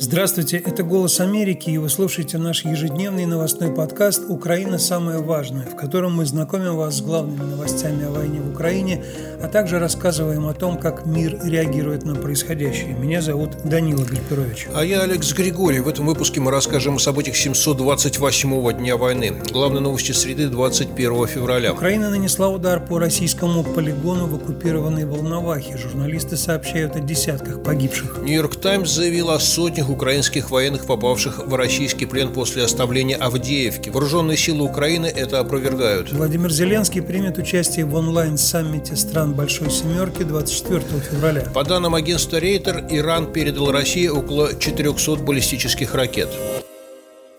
Здравствуйте, это «Голос Америки», и вы слушаете наш ежедневный новостной подкаст «Украина. Самое важное», в котором мы знакомим вас с главными новостями о войне в Украине, а также рассказываем о том, как мир реагирует на происходящее. Меня зовут Данила Гальперович. А я Алекс Григорий. В этом выпуске мы расскажем о событиях 728-го дня войны. Главные новости среды 21 февраля. Украина нанесла удар по российскому полигону в оккупированной Волновахе. Журналисты сообщают о десятках погибших. Нью-Йорк Таймс заявил о сотнях украинских военных, попавших в российский плен после оставления Авдеевки. Вооруженные силы Украины это опровергают. Владимир Зеленский примет участие в онлайн-саммите стран Большой Семерки 24 февраля. По данным агентства Рейтер, Иран передал России около 400 баллистических ракет.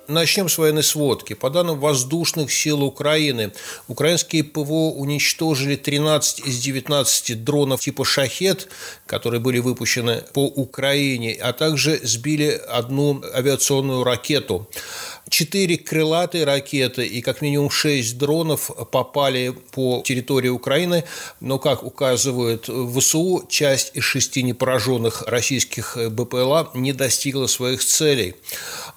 Начнем с военной сводки. По данным воздушных сил Украины, украинские ПВО уничтожили 13 из 19 дронов типа «Шахет», которые были выпущены по Украине, а также сбили одну авиационную ракету. Четыре крылатые ракеты и как минимум шесть дронов попали по территории Украины, но, как указывают ВСУ, часть из шести непораженных российских БПЛА не достигла своих целей.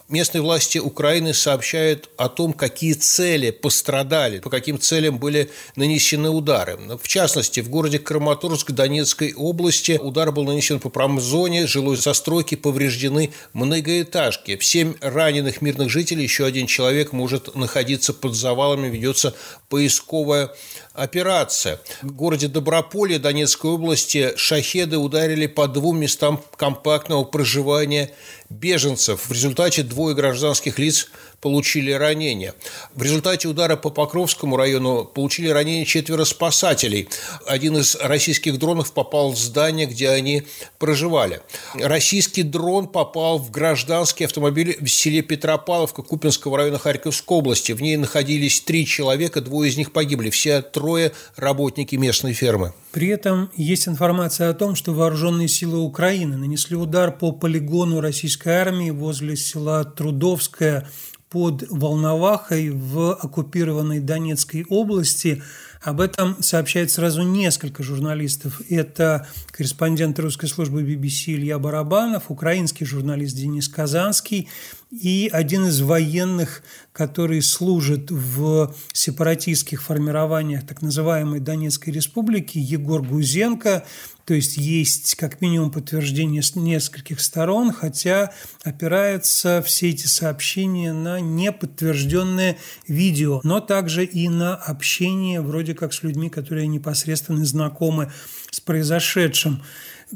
Местные власти Украины сообщают о том, какие цели пострадали, по каким целям были нанесены удары. В частности, в городе Краматорск Донецкой области удар был нанесен по промзоне, жилой застройки повреждены многоэтажки. Семь раненых мирных жителей, еще один человек может находиться под завалами, ведется поисковая операция. В городе Доброполье Донецкой области шахеды ударили по двум местам компактного проживания беженцев. В результате двое гражданских лиц получили ранения. В результате удара по Покровскому району получили ранения четверо спасателей. Один из российских дронов попал в здание, где они проживали. Российский дрон попал в гражданский автомобиль в селе Петропавловка Купинского района Харьковской области. В ней находились три человека, двое из них погибли. Все трое – работники местной фермы. При этом есть информация о том, что вооруженные силы Украины нанесли удар по полигону российской армии возле села Трудовское под Волновахой в оккупированной Донецкой области. Об этом сообщает сразу несколько журналистов. Это корреспондент русской службы BBC Илья Барабанов, украинский журналист Денис Казанский и один из военных, который служит в сепаратистских формированиях так называемой Донецкой республики, Егор Гузенко. То есть есть как минимум подтверждение с нескольких сторон, хотя опираются все эти сообщения на неподтвержденное видео, но также и на общение вроде как с людьми, которые непосредственно знакомы с произошедшим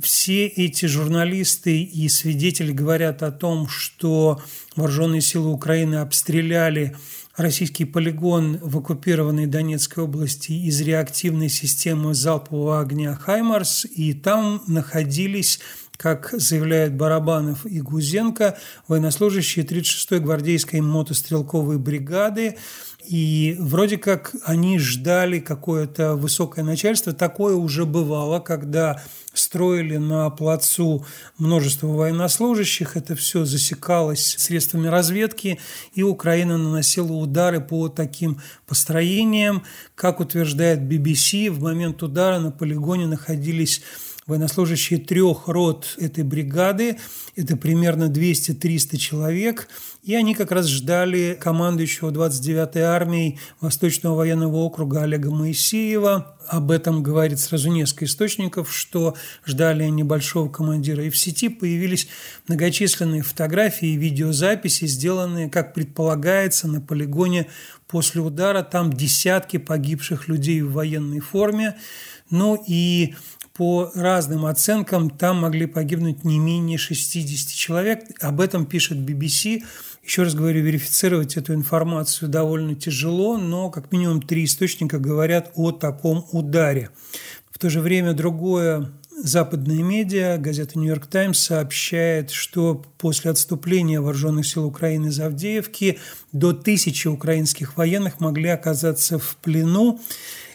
все эти журналисты и свидетели говорят о том, что вооруженные силы Украины обстреляли российский полигон в оккупированной Донецкой области из реактивной системы залпового огня «Хаймарс», и там находились как заявляют Барабанов и Гузенко, военнослужащие 36-й гвардейской мотострелковой бригады, и вроде как они ждали какое-то высокое начальство. Такое уже бывало, когда строили на плацу множество военнослужащих. Это все засекалось средствами разведки, и Украина наносила удары по таким построениям. Как утверждает BBC, в момент удара на полигоне находились военнослужащие трех рот этой бригады, это примерно 200-300 человек, и они как раз ждали командующего 29-й армией Восточного военного округа Олега Моисеева. Об этом говорит сразу несколько источников, что ждали небольшого командира. И в сети появились многочисленные фотографии и видеозаписи, сделанные, как предполагается, на полигоне после удара. Там десятки погибших людей в военной форме. Ну и по разным оценкам там могли погибнуть не менее 60 человек. Об этом пишет BBC. Еще раз говорю, верифицировать эту информацию довольно тяжело, но как минимум три источника говорят о таком ударе. В то же время другое западные медиа, газета «Нью-Йорк Таймс» сообщает, что после отступления вооруженных сил Украины из Авдеевки до тысячи украинских военных могли оказаться в плену.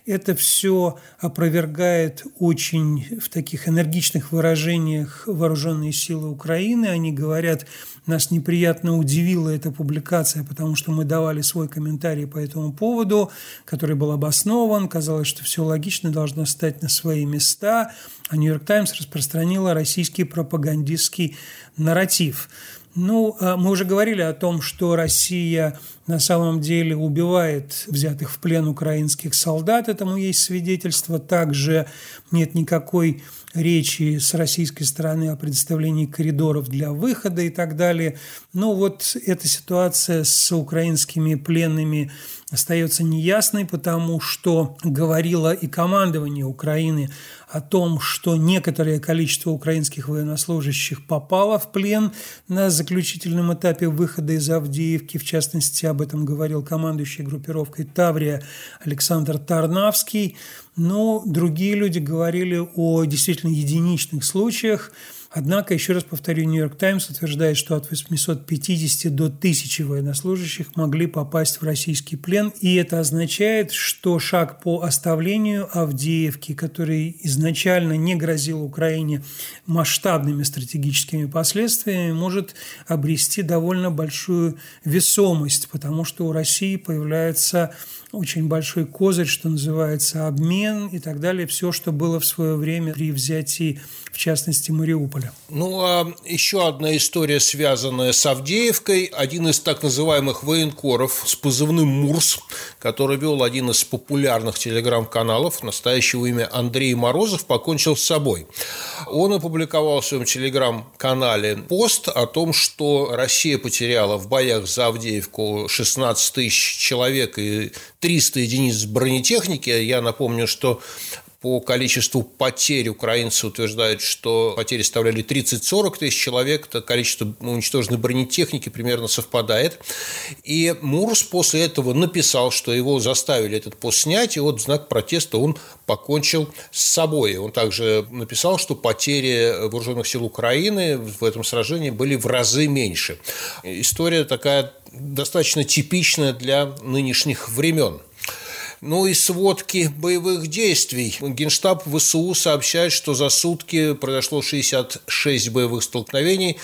Это все опровергает очень в таких энергичных выражениях вооруженные силы Украины. Они говорят, нас неприятно удивила эта публикация, потому что мы давали свой комментарий по этому поводу, который был обоснован. Казалось, что все логично должно стать на свои места. А «Нью-Йорк Таймс» распространила российский пропагандистский нарратив. Ну, а мы уже говорили о том, что Россия на самом деле убивает взятых в плен украинских солдат. Этому есть свидетельство. Также нет никакой речи с российской стороны о предоставлении коридоров для выхода и так далее. Но вот эта ситуация с украинскими пленными остается неясной, потому что говорило и командование Украины о том, что некоторое количество украинских военнослужащих попало в плен на заключительном этапе выхода из Авдеевки. В частности, об этом говорил командующий группировкой Таврия Александр Тарнавский. Но другие люди говорили о действительно единичных случаях, Однако, еще раз повторю, «Нью-Йорк Таймс» утверждает, что от 850 до 1000 военнослужащих могли попасть в российский плен, и это означает, что шаг по оставлению Авдеевки, который изначально не грозил Украине масштабными стратегическими последствиями, может обрести довольно большую весомость, потому что у России появляется очень большой козырь, что называется обмен и так далее, все, что было в свое время при взятии, в частности, Мариуполя. Ну, а еще одна история, связанная с Авдеевкой. Один из так называемых военкоров с позывным «Мурс», который вел один из популярных телеграм-каналов, настоящего имя Андрей Морозов, покончил с собой. Он опубликовал в своем телеграм-канале пост о том, что Россия потеряла в боях за Авдеевку 16 тысяч человек и 300 единиц бронетехники. Я напомню, что по количеству потерь украинцы утверждают, что потери составляли 30-40 тысяч человек, это количество уничтоженной бронетехники примерно совпадает. И Мурс после этого написал, что его заставили этот пост снять, и вот в знак протеста он покончил с собой. Он также написал, что потери вооруженных сил Украины в этом сражении были в разы меньше. История такая достаточно типичная для нынешних времен. Ну и сводки боевых действий. Генштаб ВСУ сообщает, что за сутки произошло 66 боевых столкновений.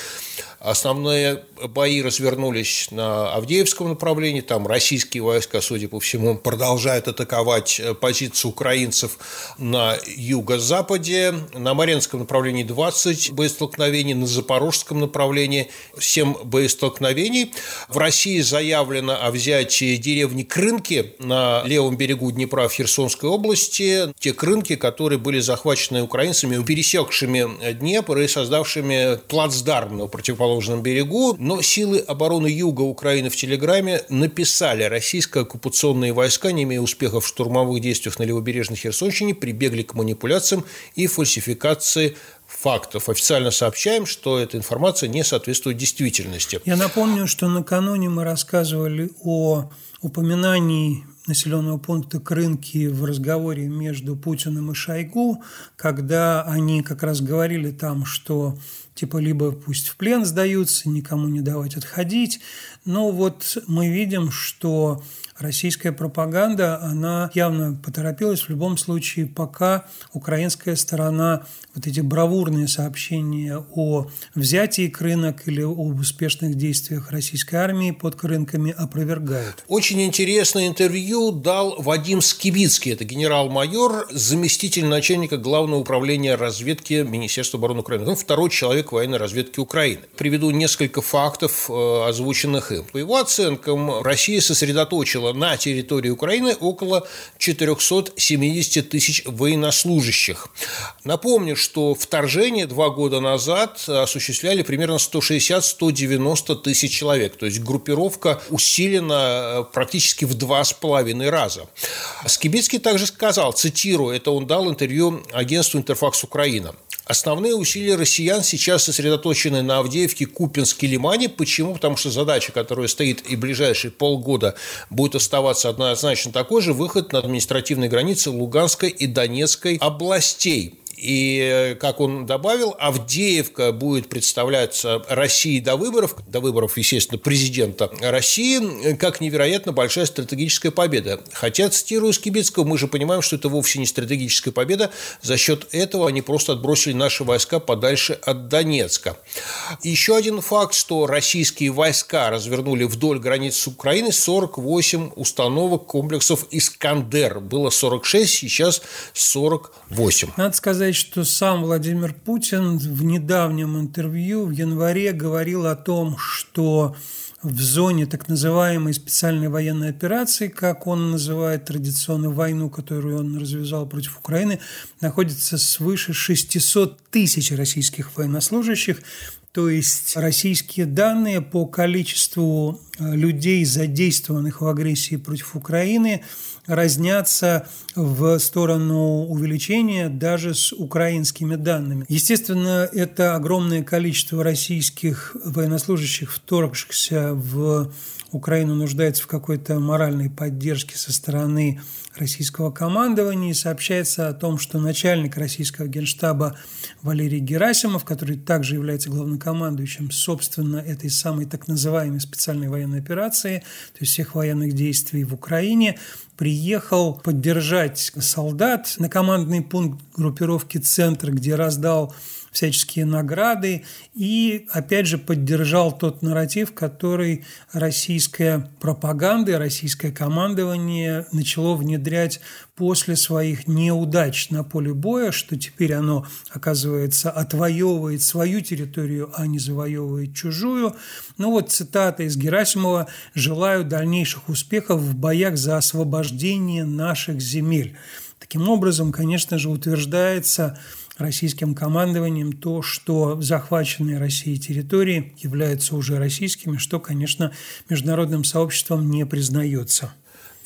Основные бои развернулись на Авдеевском направлении, там российские войска, судя по всему, продолжают атаковать э, позиции украинцев на юго-западе, на Маренском направлении 20 боестолкновений, на Запорожском направлении 7 боестолкновений. В России заявлено о взятии деревни Крынки на левом берегу Днепра в Херсонской области, те Крынки, которые были захвачены украинцами, пересекшими Днепр и создавшими плацдарм на противоположном берегу, но силы обороны юга Украины в Телеграме написали, российские оккупационные войска, не имея успехов в штурмовых действиях на левобережной Херсонщине, прибегли к манипуляциям и фальсификации фактов. Официально сообщаем, что эта информация не соответствует действительности. Я напомню, что накануне мы рассказывали о упоминании населенного пункта Крынки в разговоре между Путиным и Шойгу, когда они как раз говорили там, что типа либо пусть в плен сдаются, никому не давать отходить. Но вот мы видим, что российская пропаганда, она явно поторопилась в любом случае, пока украинская сторона вот эти бравурные сообщения о взятии рынок или об успешных действиях российской армии под рынками опровергает. Очень интересное интервью дал Вадим Скибицкий, это генерал-майор, заместитель начальника Главного управления разведки Министерства обороны Украины. Он второй человек военной разведки Украины. Приведу несколько фактов, э, озвученных им. По его оценкам, Россия сосредоточила на территории Украины около 470 тысяч военнослужащих. Напомню, что вторжение два года назад осуществляли примерно 160-190 тысяч человек. То есть группировка усилена э, практически в два с половиной раза. Скибицкий также сказал, цитирую, это он дал интервью агентству «Интерфакс Украина», Основные усилия россиян сейчас сосредоточены на Авдеевке, Купинске, Лимане. Почему? Потому что задача, которая стоит и ближайшие полгода будет оставаться однозначно такой же – выход на административные границы Луганской и Донецкой областей. И, как он добавил, Авдеевка будет представляться России до выборов, до выборов, естественно, президента России, как невероятно большая стратегическая победа. Хотя, цитирую Скибецкого, мы же понимаем, что это вовсе не стратегическая победа. За счет этого они просто отбросили наши войска подальше от Донецка. Еще один факт, что российские войска развернули вдоль границы Украины 48 установок комплексов «Искандер». Было 46, сейчас 48. Надо сказать, что сам Владимир Путин в недавнем интервью в январе говорил о том, что в зоне так называемой специальной военной операции, как он называет традиционную войну, которую он развязал против Украины, находится свыше 600 тысяч российских военнослужащих. То есть российские данные по количеству э, людей, задействованных в агрессии против Украины, разнятся в сторону увеличения даже с украинскими данными. Естественно, это огромное количество российских военнослужащих, вторгшихся в Украину, нуждается в какой-то моральной поддержке со стороны российского командования. И сообщается о том, что начальник российского генштаба Валерий Герасимов, который также является главнокомандующим, собственно, этой самой так называемой специальной военной операции, то есть всех военных действий в Украине, приехал поддержать солдат на командный пункт группировки «Центр», где раздал всяческие награды и, опять же, поддержал тот нарратив, который российская пропаганда и российское командование начало внедрять после своих неудач на поле боя, что теперь оно, оказывается, отвоевывает свою территорию, а не завоевывает чужую. Ну вот цитата из Герасимова «Желаю дальнейших успехов в боях за освобождение наших земель». Таким образом, конечно же, утверждается российским командованием то, что захваченные Россией территории являются уже российскими, что, конечно, международным сообществом не признается.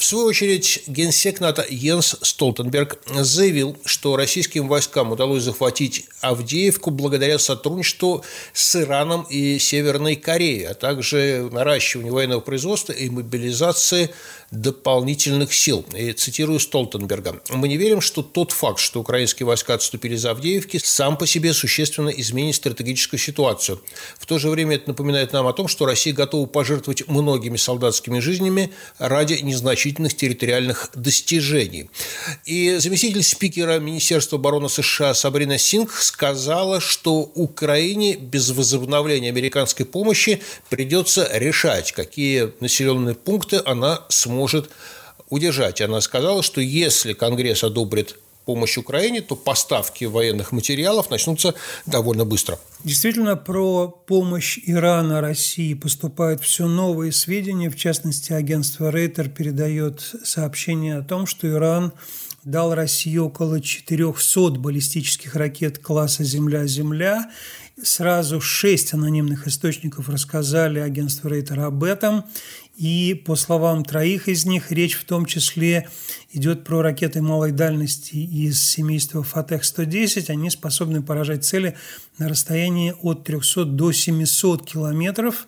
В свою очередь, генсек НАТО Йенс Столтенберг заявил, что российским войскам удалось захватить Авдеевку благодаря сотрудничеству с Ираном и Северной Кореей, а также наращиванию военного производства и мобилизации дополнительных сил. И цитирую Столтенберга. «Мы не верим, что тот факт, что украинские войска отступили за Авдеевки, сам по себе существенно изменит стратегическую ситуацию. В то же время это напоминает нам о том, что Россия готова пожертвовать многими солдатскими жизнями ради незначительных территориальных достижений». И заместитель спикера Министерства обороны США Сабрина Синг сказала, что Украине без возобновления американской помощи придется решать, какие населенные пункты она сможет может удержать. Она сказала, что если Конгресс одобрит помощь Украине, то поставки военных материалов начнутся довольно быстро. Действительно, про помощь Ирана России поступают все новые сведения. В частности, агентство Рейтер передает сообщение о том, что Иран дал России около 400 баллистических ракет класса «Земля-Земля». Сразу шесть анонимных источников рассказали агентству Рейтер об этом. И по словам троих из них, речь в том числе идет про ракеты малой дальности из семейства Фатех-110. Они способны поражать цели на расстоянии от 300 до 700 километров.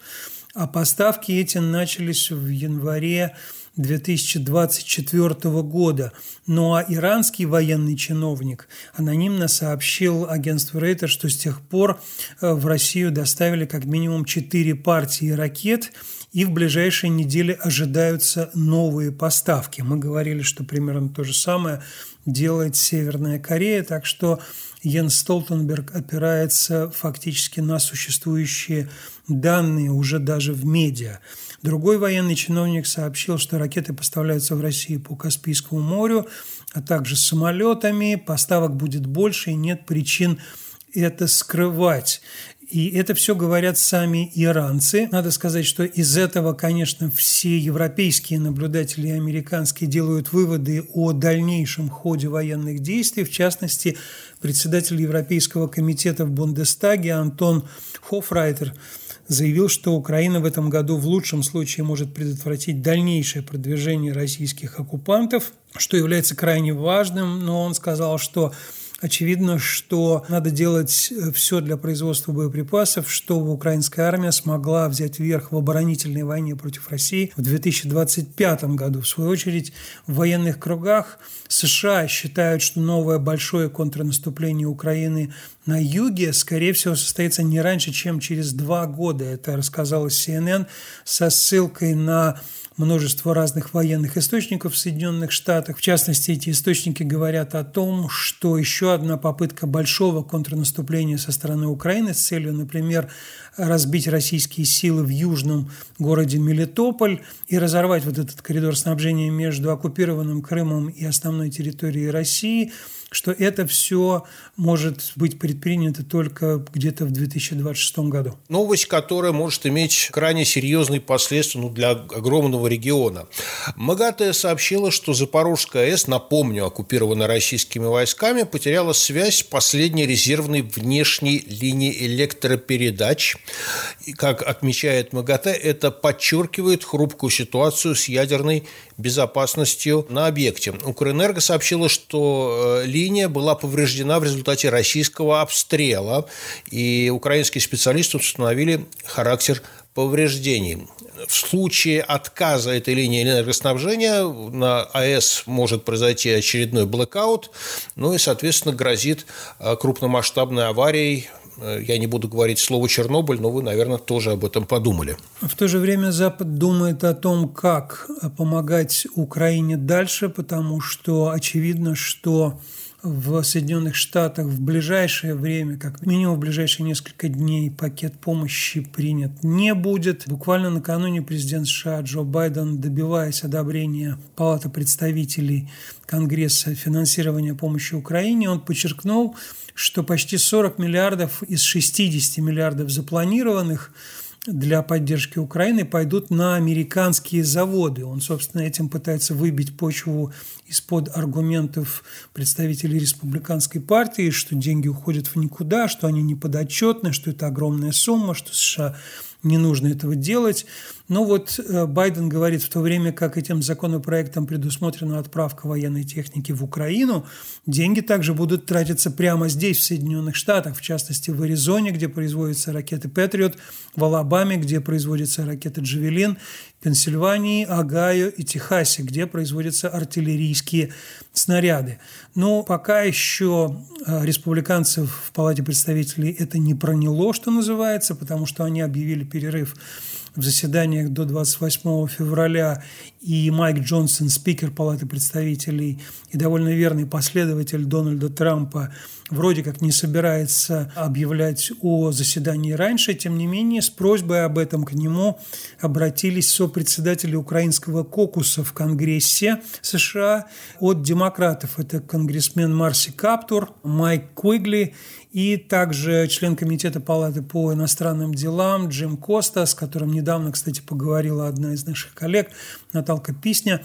А поставки эти начались в январе 2024 года. Ну а иранский военный чиновник анонимно сообщил агентству Рейтер, что с тех пор э, в Россию доставили как минимум четыре партии ракет – и в ближайшие недели ожидаются новые поставки. Мы говорили, что примерно то же самое делает Северная Корея, так что Йенс Столтенберг опирается фактически на существующие данные уже даже в медиа. Другой военный чиновник сообщил, что ракеты поставляются в Россию по Каспийскому морю, а также самолетами. Поставок будет больше и нет причин это скрывать. И это все говорят сами иранцы. Надо сказать, что из этого, конечно, все европейские наблюдатели и американские делают выводы о дальнейшем ходе военных действий. В частности, председатель Европейского комитета в Бундестаге Антон Хофрайтер заявил, что Украина в этом году в лучшем случае может предотвратить дальнейшее продвижение российских оккупантов, что является крайне важным, но он сказал, что Очевидно, что надо делать э, все для производства боеприпасов, чтобы украинская армия смогла взять верх в оборонительной войне против России в 2025 году. В свою очередь, в военных кругах США считают, что новое большое контрнаступление Украины на юге, скорее всего, состоится не раньше, чем через два года. Это рассказалось CNN со ссылкой на множество разных военных источников в Соединенных Штатах. В частности, эти источники говорят о том, что еще одна попытка большого контрнаступления со стороны Украины с целью, например, разбить российские силы в южном городе Мелитополь и разорвать вот этот коридор снабжения между оккупированным Крымом и основной территорией России – что это все может быть предпринято только где-то в 2026 году. Новость, которая может иметь крайне серьезные последствия ну, для огромного региона. МАГАТЭ сообщила, что Запорожская АЭС, напомню, оккупированная российскими войсками, потеряла связь с последней резервной внешней линией электропередач. И, как отмечает МАГАТЭ, это подчеркивает хрупкую ситуацию с ядерной безопасностью на объекте. Укрэнерго сообщила, что э, линия была повреждена в результате российского обстрела, и украинские специалисты установили характер повреждений. В случае отказа этой линии энергоснабжения на АЭС может произойти очередной блэкаут, ну и, соответственно, грозит э, крупномасштабной аварией я не буду говорить слово «Чернобыль», но вы, наверное, тоже об этом подумали. В то же время Запад думает о том, как помогать Украине дальше, потому что очевидно, что в Соединенных Штатах в ближайшее время, как минимум в ближайшие несколько дней, пакет помощи принят не будет. Буквально накануне президент США Джо Байден, добиваясь одобрения Палаты представителей Конгресса финансирования помощи Украине, он подчеркнул, что почти 40 миллиардов из 60 миллиардов запланированных для поддержки Украины пойдут на американские заводы. Он, собственно, этим пытается выбить почву из-под аргументов представителей республиканской партии, что деньги уходят в никуда, что они неподотчетны, что это огромная сумма, что США не нужно этого делать. Но вот э, Байден говорит, в то время как этим законопроектом предусмотрена отправка военной техники в Украину, деньги также будут тратиться прямо здесь, в Соединенных Штатах, в частности в Аризоне, где производятся ракеты «Патриот», в Алабаме, где производятся ракеты «Джавелин», Пенсильвании, Огайо и Техасе, где производятся артиллерийские снаряды. Но пока еще э, республиканцев в Палате представителей это не проняло, что называется, потому что они объявили перерыв в заседаниях до 28 февраля, и Майк Джонсон, спикер Палаты представителей и довольно верный последователь Дональда Трампа, вроде как не собирается объявлять о заседании раньше, тем не менее с просьбой об этом к нему обратились сопредседатели украинского кокуса в Конгрессе США от демократов. Это конгрессмен Марси Каптур, Майк Куигли и также член Комитета Палаты по иностранным делам Джим Коста, с которым недавно, кстати, поговорила одна из наших коллег, Наталка Писня.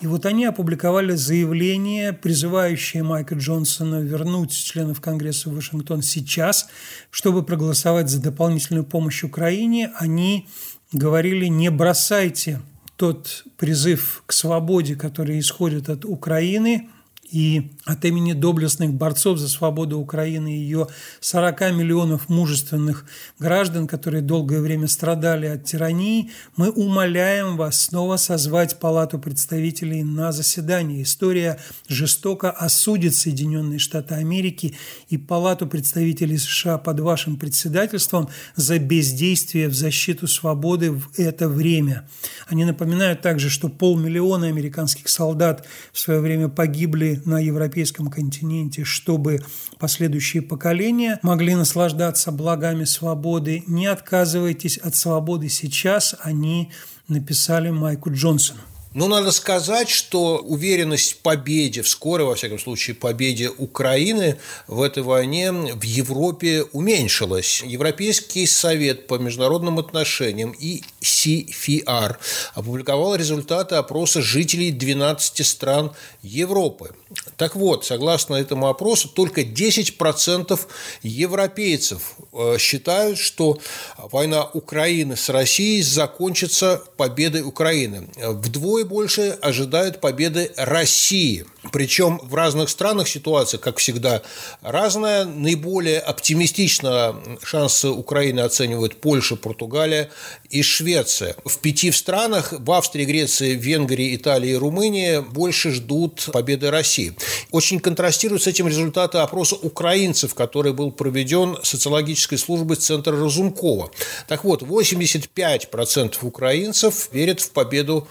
И вот они опубликовали заявление, призывающее Майка Джонсона вернуть членов Конгресса в Вашингтон сейчас, чтобы проголосовать за дополнительную помощь Украине. Они говорили, не бросайте тот призыв к свободе, который исходит от Украины – и от имени доблестных борцов за свободу Украины и ее 40 миллионов мужественных граждан, которые долгое время страдали от тирании, мы умоляем вас снова созвать Палату представителей на заседание. История жестоко осудит Соединенные Штаты Америки и Палату представителей США под вашим председательством за бездействие в защиту свободы в это время. Они напоминают также, что полмиллиона американских солдат в свое время погибли на европейском континенте, чтобы последующие поколения могли наслаждаться благами свободы. Не отказывайтесь от свободы сейчас, они написали Майку Джонсону. Ну, надо сказать, что уверенность в победе, в скорой, во всяком случае, победе Украины в этой войне в Европе уменьшилась. Европейский совет по международным отношениям и CFR опубликовал результаты опроса жителей 12 стран Европы. Так вот, согласно этому опросу, только 10% европейцев э, считают, что война Украины с Россией закончится победой Украины. Вдвое больше ожидают победы России – Причем в разных странах ситуация, как всегда, разная. Наиболее оптимистично шансы Украины оценивают Польша, Португалия и Швеция. В пяти странах, в Австрии, Греции, Венгрии, Италии и Румынии, больше ждут победы России. Очень контрастируют с этим результаты опроса украинцев, который был проведен социологической службой Центра Разумкова. Так вот, 85% украинцев верят в победу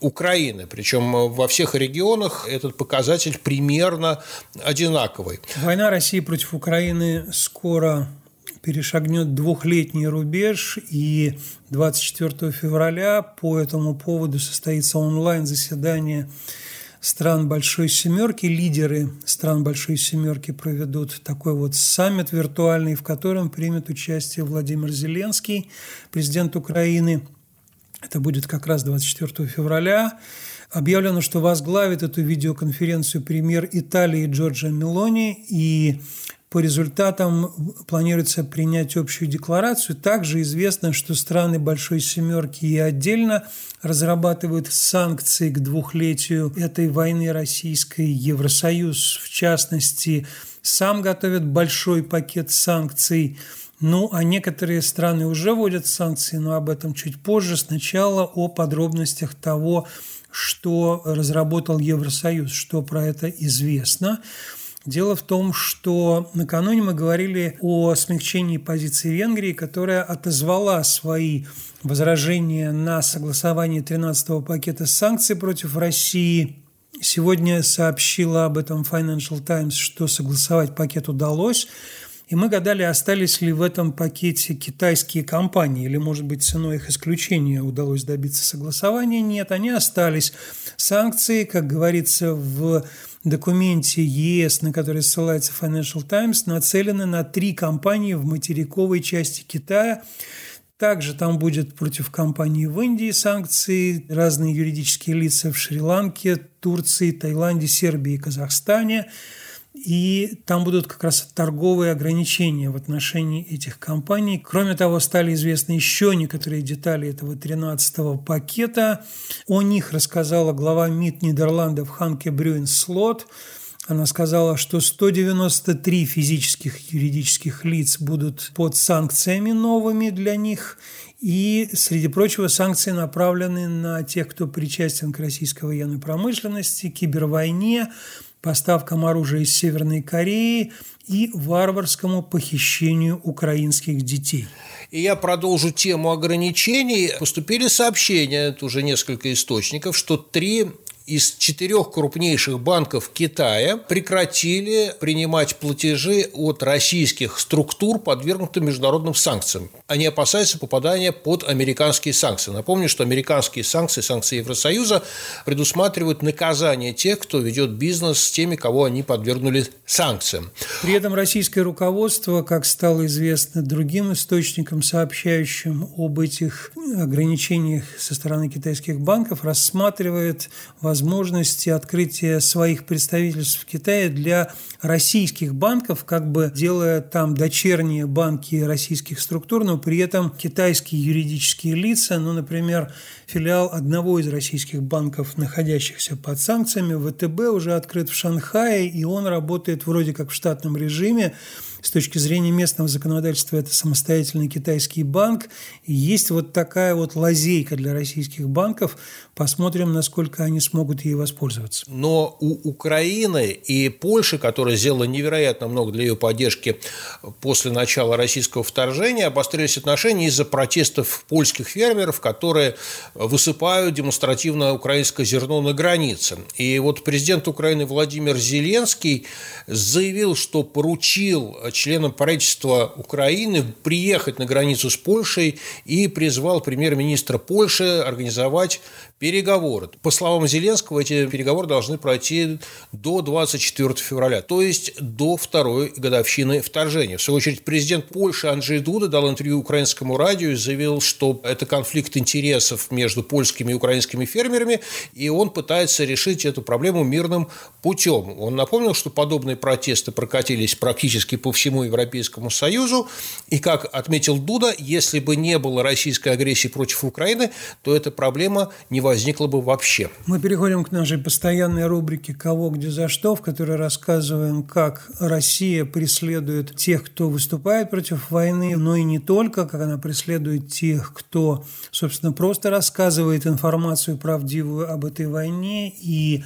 Украины. Причем во всех регионах этот показатель примерно одинаковый. Война России против Украины скоро перешагнет двухлетний рубеж, и 24 февраля по этому поводу состоится онлайн-заседание стран Большой Семерки. Лидеры стран Большой Семерки проведут такой вот саммит виртуальный, в котором примет участие Владимир Зеленский, президент Украины – это будет как раз 24 февраля. Объявлено, что возглавит эту видеоконференцию премьер Италии Джорджа Мелони, и по результатам планируется принять общую декларацию. Также известно, что страны Большой Семерки и отдельно разрабатывают санкции к двухлетию этой войны российской. Евросоюз, в частности, сам готовит большой пакет санкций – ну, а некоторые страны уже вводят санкции, но об этом чуть позже. Сначала о подробностях того, что разработал Евросоюз, что про это известно. Дело в том, что накануне мы говорили о смягчении позиции Венгрии, которая отозвала свои возражения на согласование 13-го пакета санкций против России. Сегодня сообщила об этом Financial Times, что согласовать пакет удалось. И мы гадали, остались ли в этом пакете китайские компании, или, может быть, ценой их исключения удалось добиться согласования. Нет, они остались. Санкции, как говорится в документе ЕС, на который ссылается Financial Times, нацелены на три компании в материковой части Китая. Также там будет против компаний в Индии санкции, разные юридические лица в Шри-Ланке, Турции, Таиланде, Сербии и Казахстане – и там будут как раз торговые ограничения в отношении этих компаний. Кроме того, стали известны еще некоторые детали этого 13-го пакета. О них рассказала глава МИД Нидерландов Ханке Брюин Слот. Она сказала, что 193 физических и юридических лиц будут под санкциями новыми для них. И, среди прочего, санкции направлены на тех, кто причастен к российской военной промышленности, кибервойне, поставкам оружия из Северной Кореи и варварскому похищению украинских детей. И я продолжу тему ограничений. Поступили сообщения, это уже несколько источников, что три из четырех крупнейших банков Китая прекратили принимать платежи от российских структур, подвергнутых международным санкциям. Они опасаются попадания под американские санкции. Напомню, что американские санкции, санкции Евросоюза предусматривают наказание тех, кто ведет бизнес с теми, кого они подвергнули санкциям. При этом российское руководство, как стало известно другим источникам, сообщающим об этих ограничениях со стороны китайских банков, рассматривает возможность возможности открытия своих представительств в Китае для российских банков, как бы делая там дочерние банки российских структур, но при этом китайские юридические лица, ну, например, филиал одного из российских банков, находящихся под санкциями, ВТБ уже открыт в Шанхае, и он работает вроде как в штатном режиме, с точки зрения местного законодательства это самостоятельный китайский банк. Есть вот такая вот лазейка для российских банков. Посмотрим, насколько они смогут ей воспользоваться. Но у Украины и Польши, которая сделала невероятно много для ее поддержки после начала российского вторжения, обострились отношения из-за протестов польских фермеров, которые высыпают демонстративно украинское зерно на границе. И вот президент Украины Владимир Зеленский заявил, что поручил членам правительства Украины приехать на границу с Польшей и призвал премьер-министра Польши организовать переговоры. По словам Зеленского, эти переговоры должны пройти до 24 февраля, то есть до второй годовщины вторжения. В свою очередь, президент Польши Анджей Дуда дал интервью украинскому радио и заявил, что это конфликт интересов между польскими и украинскими фермерами, и он пытается решить эту проблему мирным путем. Он напомнил, что подобные протесты прокатились практически по всему Европейскому Союзу. И, как отметил Дуда, если бы не было российской агрессии против Украины, то эта проблема не возникла бы вообще. Мы переходим к нашей постоянной рубрике «Кого, где, за что», в которой рассказываем, как Россия преследует тех, кто выступает против войны, но и не только, как она преследует тех, кто, собственно, просто рассказывает информацию правдивую об этой войне и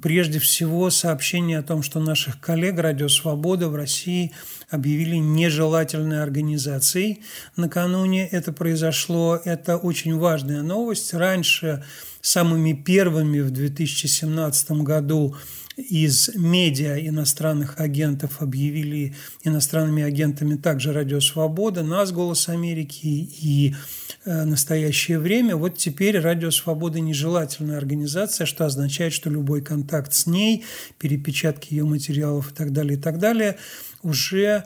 прежде всего сообщение о том, что наших коллег «Радио Свобода» в России объявили нежелательной организацией. Накануне это произошло. Это очень важная новость. Раньше самыми первыми в 2017 году из медиа иностранных агентов объявили иностранными агентами также «Радио Свобода», «Нас», «Голос Америки» и э, «Настоящее время». Вот теперь «Радио Свобода» нежелательная организация, что означает, что любой контакт с ней, перепечатки ее материалов и так далее, и так далее, уже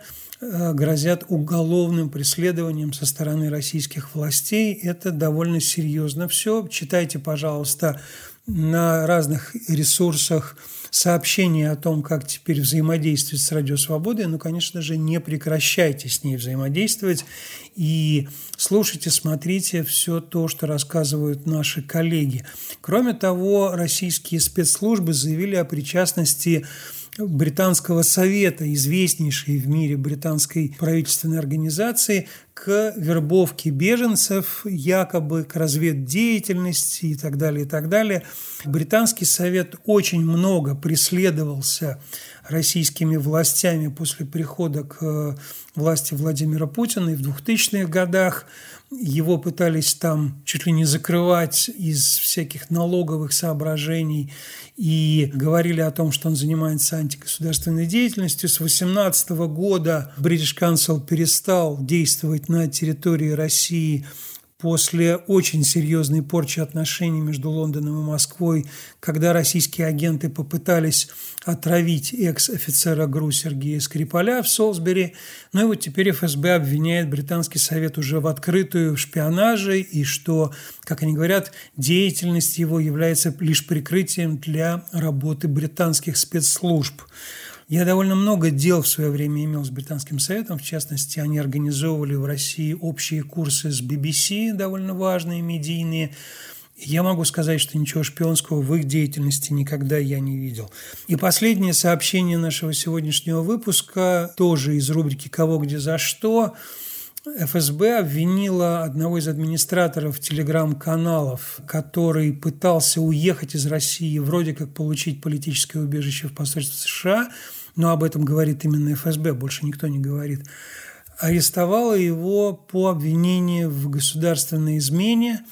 грозят уголовным преследованием со стороны российских властей. Это довольно серьезно все. Читайте, пожалуйста, на разных ресурсах сообщения о том, как теперь взаимодействовать с Радио Свободой, ну, конечно же, не прекращайте с ней взаимодействовать и слушайте, смотрите все то, что рассказывают наши коллеги. Кроме того, российские спецслужбы заявили о причастности британского совета, известнейшей в мире британской правительственной организации, к вербовке беженцев, якобы к разведдеятельности и так далее, и так далее. Британский совет очень много преследовался российскими властями после прихода к власти Владимира Путина и в 2000-х годах. Его пытались там чуть ли не закрывать из всяких налоговых соображений и говорили о том, что он занимается антигосударственной деятельностью. С 2018 года British Council перестал действовать на территории России после очень серьезной порчи отношений между Лондоном и Москвой, когда российские агенты попытались отравить экс-офицера ГРУ Сергея Скрипаля в Солсбери. Ну и вот теперь ФСБ обвиняет британский совет уже в открытую шпионаже и что, как они говорят, деятельность его является лишь прикрытием для работы британских спецслужб. Я довольно много дел в свое время имел с Британским советом. В частности, они организовывали в России общие курсы с BBC, довольно важные, медийные. Я могу сказать, что ничего шпионского в их деятельности никогда я не видел. И последнее сообщение нашего сегодняшнего выпуска, тоже из рубрики «Кого, где, за что», ФСБ обвинила одного из администраторов телеграм-каналов, который пытался уехать из России, вроде как получить политическое убежище в посольстве США, но об этом говорит именно ФСБ, больше никто не говорит, арестовала его по обвинению в государственной измене.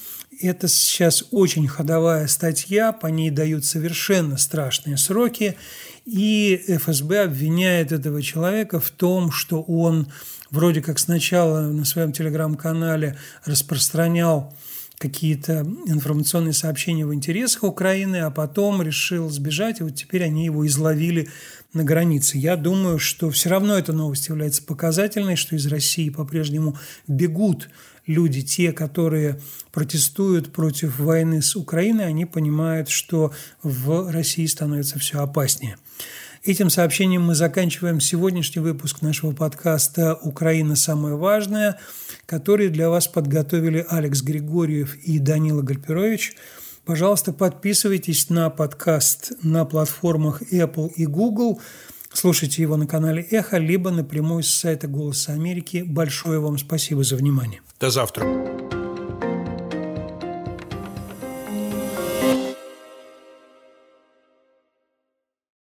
Это сейчас очень ходовая статья, по ней дают совершенно страшные сроки, и ФСБ обвиняет этого человека в том, что он вроде как сначала на своем телеграм-канале распространял какие-то информационные сообщения в интересах Украины, а потом решил сбежать, и вот теперь они его изловили на границе. Я думаю, что все равно эта новость является показательной, что из России по-прежнему бегут люди, те, которые протестуют против войны с Украиной, они понимают, что в России становится все опаснее. Этим сообщением мы заканчиваем сегодняшний выпуск нашего подкаста «Украина. Самое важное», который для вас подготовили Алекс Григорьев и Данила Гальперович. Пожалуйста, подписывайтесь на подкаст на платформах Apple и Google. Слушайте его на канале Эхо, либо напрямую с сайта «Голоса Америки». Большое вам спасибо за внимание. До завтра.